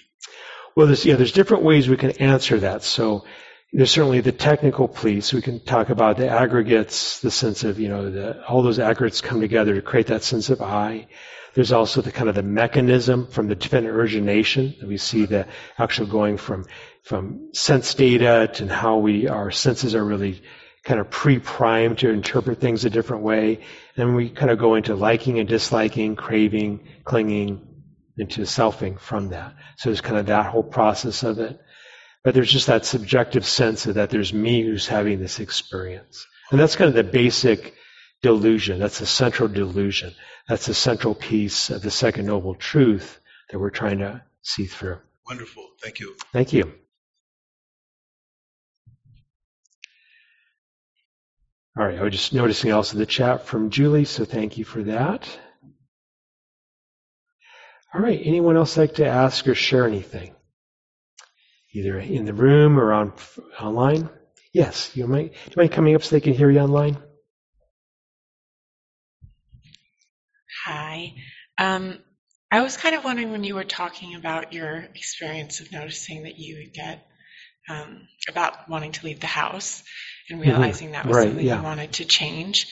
Well, there's yeah, there's different ways we can answer that. So there's certainly the technical piece. We can talk about the aggregates, the sense of, you know, the, all those aggregates come together to create that sense of I. There's also the kind of the mechanism from the dependent origination that we see the actual going from, from sense data to how we, our senses are really kind of pre-primed to interpret things a different way. And we kind of go into liking and disliking, craving, clinging, into selfing from that. So there's kind of that whole process of it. But there's just that subjective sense of that there's me who's having this experience. And that's kind of the basic delusion. That's the central delusion. That's the central piece of the second noble truth that we're trying to see through. Wonderful. Thank you. Thank you. All right, I was just noticing also the chat from Julie, so thank you for that. All right, anyone else like to ask or share anything? Either in the room or on online? Yes, you might. Do you mind coming up so they can hear you online? Hi. Um, I was kind of wondering when you were talking about your experience of noticing that you would get um, about wanting to leave the house and Mm-hmm. realizing that was Right, something yeah. you wanted to change.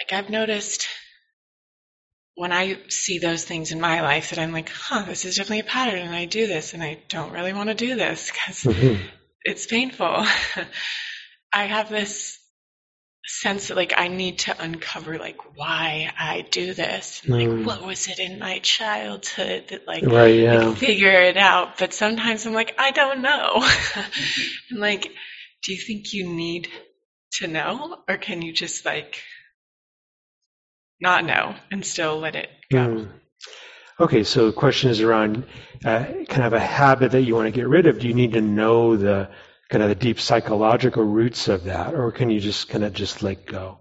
Like I've noticed when I see those things in my life that I'm like, huh, this is definitely a pattern and I do this and I don't really want to do this because Mhm. it's painful. I have this sense that like I need to uncover like why I do this. And, like Mm. what was it in my childhood that like Right, yeah. figure it out. But sometimes I'm like, I don't know. and like, do you think you need to know? Or can you just like not know and still let it go? Mm. Okay, so the question is around uh, kind of a habit that you want to get rid of. Do you need to know the kind of the deep psychological roots of that, or can you just kind of just let go?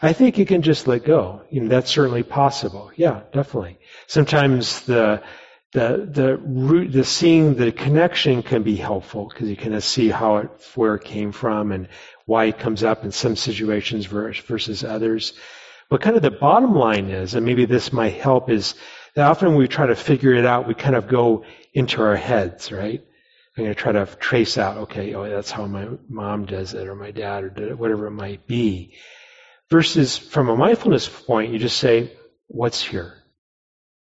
I think you can just let go. You know, that's certainly possible. Yeah, definitely. Sometimes the the the root, the seeing the connection can be helpful because you kind of see how it where it came from and why it comes up in some situations ver- versus others. But kind of the bottom line is, and maybe this might help, is that often when we try to figure it out, we kind of go into our heads, right? I'm going to try to trace out, okay, oh, that's how my mom does it, or my dad, or it, whatever it might be. Versus from a mindfulness point, you just say, what's here?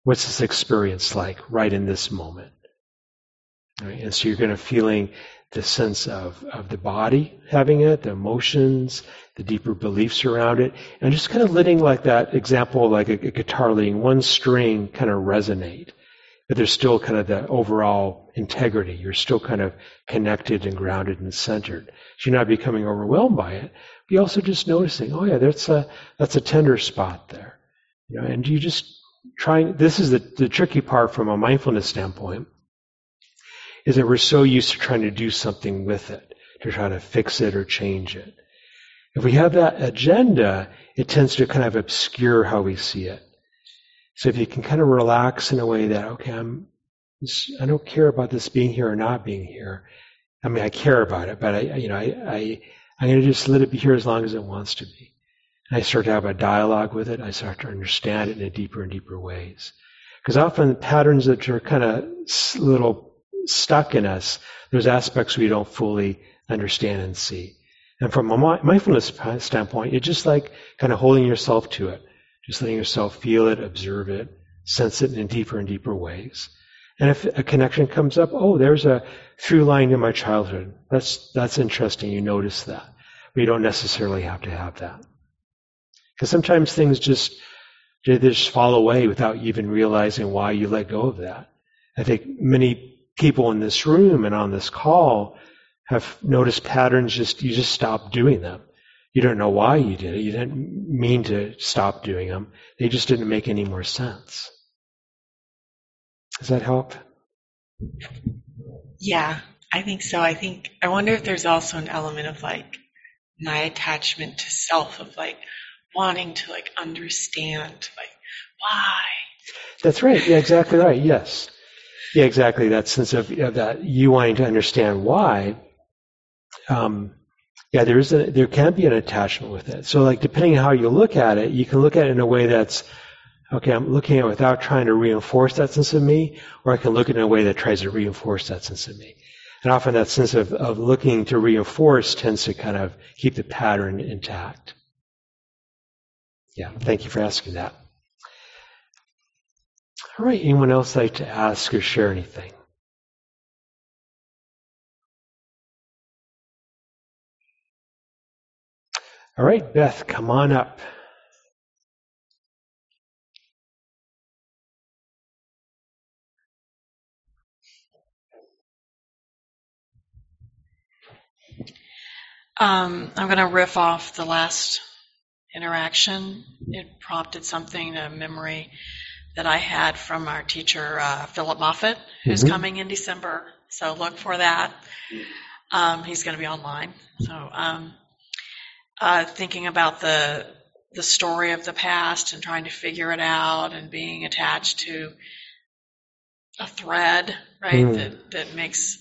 What's this experience like right in this moment? Right? And so you're going to feeling the sense of, of the body having it, the emotions, the deeper beliefs around it, and just kind of letting like that example, like a, a guitar letting one string kind of resonate. But there's still kind of the overall integrity. You're still kind of connected and grounded and centered. So you're not becoming overwhelmed by it. But you're also just noticing, oh yeah, that's a that's a tender spot there. You know, and you just try this is the, the tricky part from a mindfulness standpoint, is that we're so used to trying to do something with it, to try to fix it or change it. If we have that agenda, it tends to kind of obscure how we see it. So if you can kind of relax in a way that, okay, I'm, I don't care about this being here or not being here. I mean, I care about it, but I, you know, I, I, I'm going to just let it be here as long as it wants to be. And I start to have a dialogue with it. I start to understand it in deeper and deeper ways. Because often the patterns that are kind of little stuck in us, there's aspects we don't fully understand and see. And from a mindfulness standpoint, it's just like kind of holding yourself to it, just letting yourself feel it, observe it, sense it in deeper and deeper ways. And if a connection comes up, oh, there's a through line in my childhood. That's that's interesting. You notice that, but you don't necessarily have to have that, because sometimes things just they just fall away without even realizing why you let go of that. I think many people in this room and on this call have noticed patterns just you just stop doing them. You don't know why you did it. You didn't mean to stop doing them. They just didn't make any more sense. Does that help? Yeah, I think so. I think I wonder if there's also an element of like my attachment to self of like wanting to like understand like why. That's right. Yeah, exactly right. Yes. Yeah, exactly. That sense of, of that you wanting to understand why. Um, yeah, there is a, there can be an attachment with it. So, like, depending on how you look at it, you can look at it in a way that's okay. I'm looking at it without trying to reinforce that sense of me, or I can look at it in a way that tries to reinforce that sense of me. And often, that sense of, of looking to reinforce tends to kind of keep the pattern intact. Yeah, thank you for asking that. All right, anyone else like to ask or share anything? All right, Beth, come on up. Um, I'm going to riff off the last interaction. It prompted something, a memory that I had from our teacher, uh, Phillip Moffitt, who's Mhm. coming in December. So look for that. Um, he's going to be online. So um, uh, thinking about the the story of the past and trying to figure it out and being attached to a thread, right? Mm. That that makes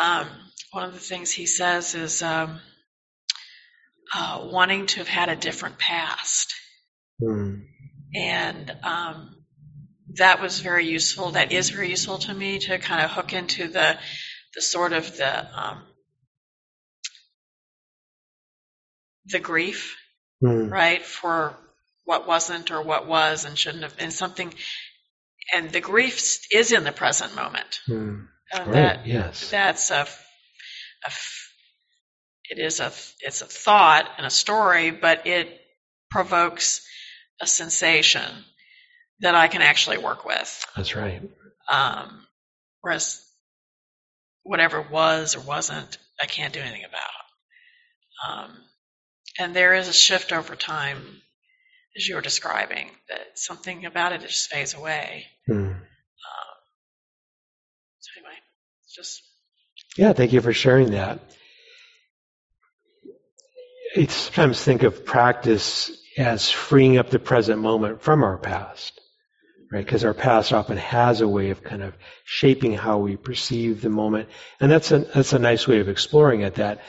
um, one of the things he says is um, uh, wanting to have had a different past. Hmm. and um, that was very useful. That is very useful to me to kind of hook into the the sort of the um, the grief, Mm. right, for what wasn't or what was and shouldn't have been something. And the grief is in the present moment. Mm. And Right. that yes. that's a, a it is a it's a thought and a story, but it provokes a sensation that I can actually work with. That's right. Um, whereas whatever was or wasn't, I can't do anything about. Um, and there is a shift over time, as you were describing, that something about it just fades away. Mm. Um, so anyway, just Yeah, thank you for sharing that. I sometimes think of practice as freeing up the present moment from our past, right? Because our past often has a way of kind of shaping how we perceive the moment, and that's a that's a nice way of exploring it. That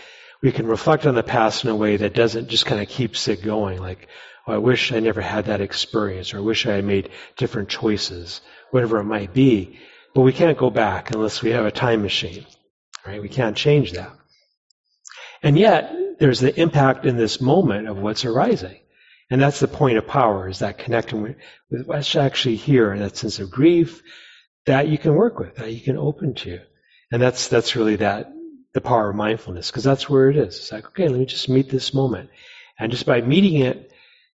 we can reflect on the past in a way that doesn't just kind of keeps it going, like, oh, I wish I never had that experience, or I wish I had made different choices, whatever it might be. But we can't go back unless we have a time machine right? We can't change that. And yet, there's the impact in this moment of what's arising. And that's the point of power, is that connecting with, with what's actually here, and that sense of grief that you can work with, that you can open to. And that's, that's really that, the power of mindfulness, because that's where it is. It's like, okay, let me just meet this moment. And just by meeting it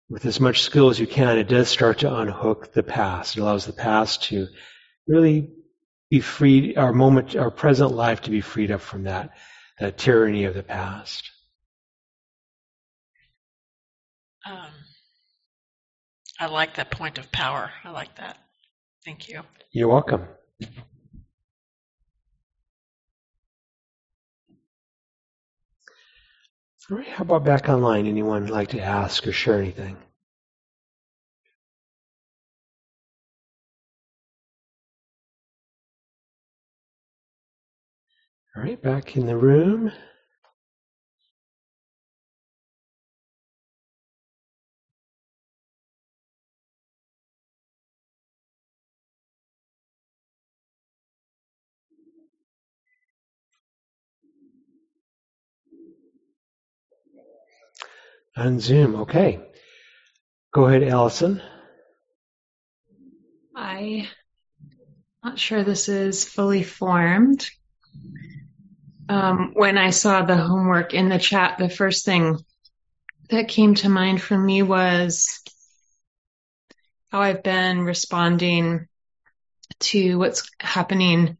with as much skill as you can, it does start to unhook the past. It allows the past to really be freed, our moment, our present life to be freed up from that, that tyranny of the past. Um, I like that point of power. I like that. Thank you. You're welcome. All right, how about back online? Anyone like to ask or share anything? All right, back in the room. On Zoom, okay. Go ahead, Allison. I not sure this is fully formed. Um, when I saw the homework in the chat, the first thing that came to mind for me was how I've been responding to what's happening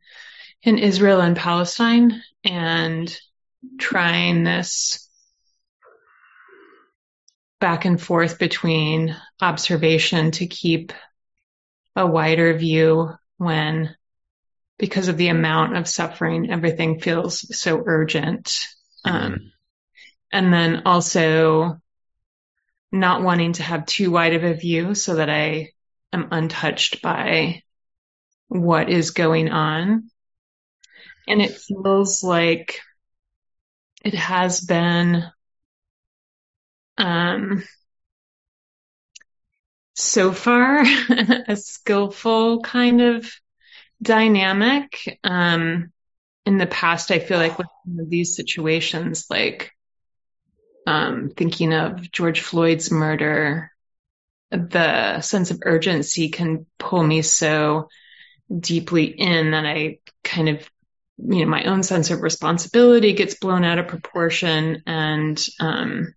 in Israel and Palestine and trying this back and forth between observation to keep a wider view when because of the amount of suffering everything feels so urgent. Um, and then also not wanting to have too wide of a view so that i am untouched by what is going on. And it feels like it has been um, so far a skillful kind of dynamic. Um, in the past, I feel like with some of these situations, like um, thinking of George Floyd's murder, the sense of urgency can pull me so deeply in that I kind of, you know, my own sense of responsibility gets blown out of proportion and, um,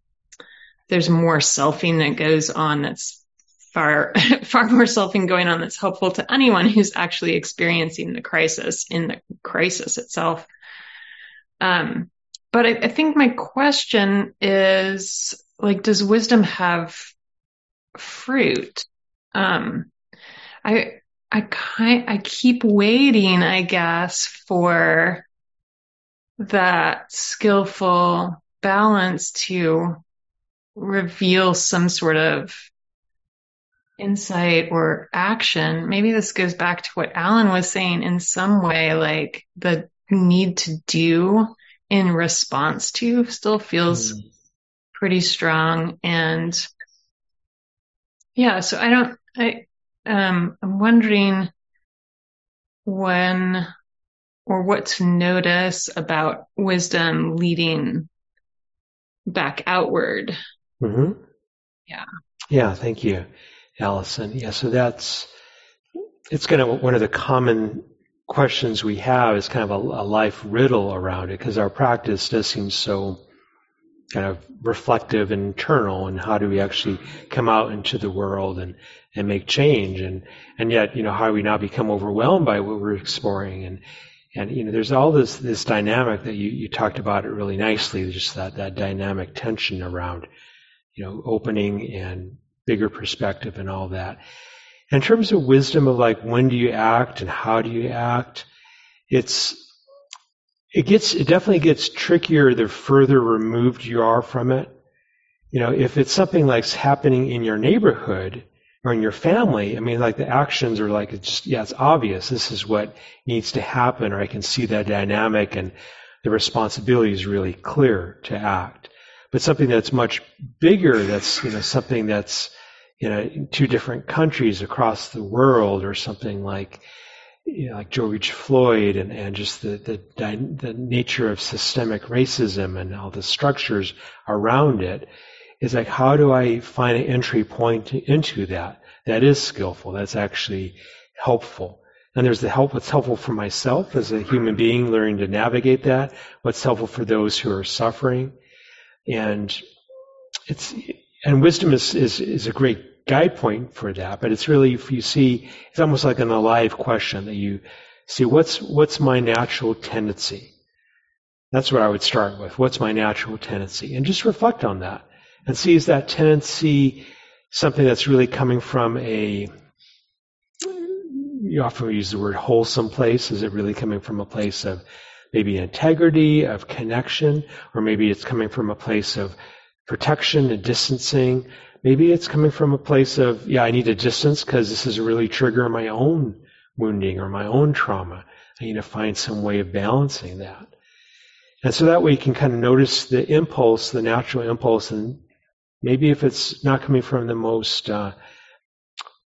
there's more selfing that goes on that's far far more selfing going on that's helpful to anyone who's actually experiencing the crisis in the crisis itself. Um, but I, I think my question is like, does wisdom have fruit? Um, I I kind I keep waiting, I guess, for that skillful balance to reveal some sort of insight or action. Maybe this goes back to what Alan was saying in some way, like the need to do in response to still feels Mm. pretty strong. And yeah, so I don't, I um, I'm wondering when or what to notice about wisdom leading back outward. Hmm Yeah. Yeah, thank you, Allison. Yeah, so that's it's kind of one of the common questions we have is kind of a, a life riddle around it because our practice does seem so kind of reflective and internal and how do we actually come out into the world and, and make change and and yet you know how do we now become overwhelmed by what we're exploring and and you know there's all this this dynamic that you, you talked about it really nicely just that that dynamic tension around you know opening and bigger perspective and all that in terms of wisdom of like when do you act and how do you act it's it gets it definitely gets trickier the further removed you are from it. You know, if it's something like's happening in your neighborhood or in your family, I mean, like the actions are like it's just yeah, it's obvious. This is what needs to happen, or I can see that dynamic, and the responsibility is really clear to act. But something that's much bigger, that's you know something that's you know in two different countries across the world, or something like you know, like George Floyd and, and just the, the, the nature of systemic racism and all the structures around it is like, how do I find an entry point into that? That is skillful. That's actually helpful. And there's the help, what's helpful for myself as a human being, learning to navigate that. What's helpful for those who are suffering. And it's, and wisdom is, is, is a great guide point for that, but it's really if you see it's almost like an alive question that you see what's what's my natural tendency. That's what I would start with. What's my natural tendency? And just reflect on that and see is that tendency something that's really coming from a you often use the word wholesome place. Is it really coming from a place of maybe integrity, of connection, or maybe it's coming from a place of protection and distancing, Maybe it's coming from a place of, yeah, I need a distance because this is really triggering my own wounding or my own trauma. I need to find some way of balancing that. And so that way you can kind of notice the impulse, the natural impulse, and maybe if it's not coming from the most uh,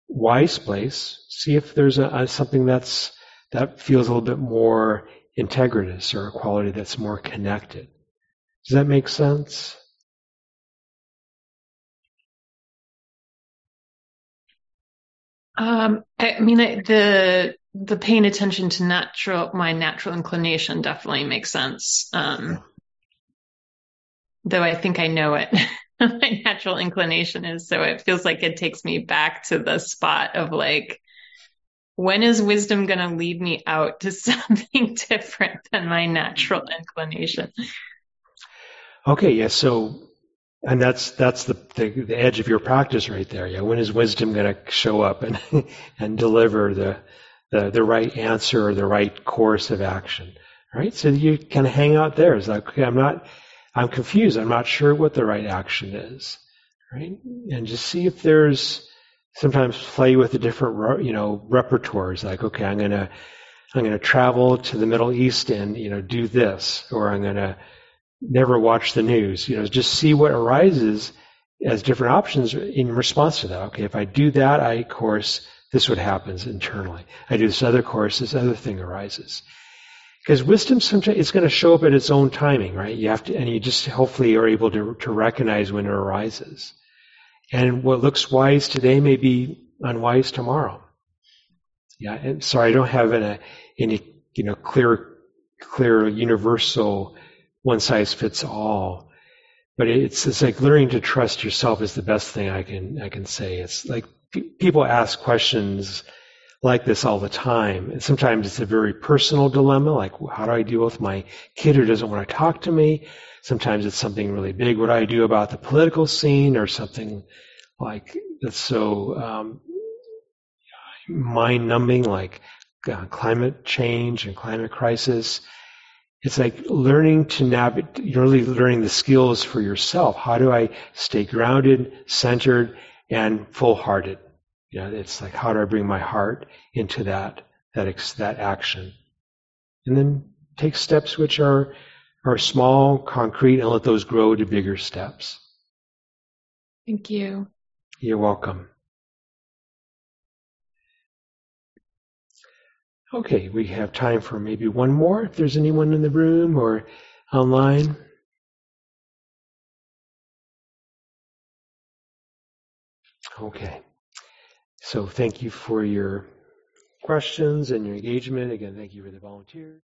wise place, see if there's a, a, something that's that feels a little bit more integritous or a quality that's more connected. Does that make sense? Um, I mean, the the paying attention to natural my natural inclination definitely makes sense. Um, though I think I know it. my natural inclination is so it feels like it takes me back to the spot of like when is wisdom going to lead me out to something different than my natural inclination okay yeah so and that's that's the, the, the edge of your practice right there. Yeah, when is wisdom going to show up and and deliver the, the the right answer or the right course of action? Right. So you of hang out there. It's like okay, I'm not, I'm confused. I'm not sure what the right action is. Right. And just see if there's sometimes play with the different you know repertoires. Like okay, I'm gonna I'm gonna travel to the Middle East and you know do this, or I'm gonna never watch the news. You know, just see what arises as different options in response to that. Okay, if I do that, I course this what happens internally. I do this other course, this other thing arises. Because wisdom sometimes it's going to show up at its own timing, right? You have to, and you just hopefully are able to to recognize when it arises. And what looks wise today may be unwise tomorrow. Yeah, and sorry, I don't have any, uh, any you know clear clear universal one size fits all. But it's it's like learning to trust yourself is the best thing I can I can say. It's like p- people ask questions like this all the time. And sometimes it's a very personal dilemma, like how do I deal with my kid who doesn't want to talk to me? Sometimes it's something really big. What do I do about the political scene or something like that's so um, mind numbing, like uh, climate change and climate crisis? it's like learning to navigate, you're really learning the skills for yourself. How do I stay grounded, centered, and full-hearted? You know, it's like how do I bring my heart into that that that action, and then take steps which are are small, concrete, and let those grow to bigger steps. Thank you. You're welcome. Okay, we have time for maybe one more if there's anyone in the room or online. Okay. So thank you for your questions and your engagement. Again, thank you for the volunteers.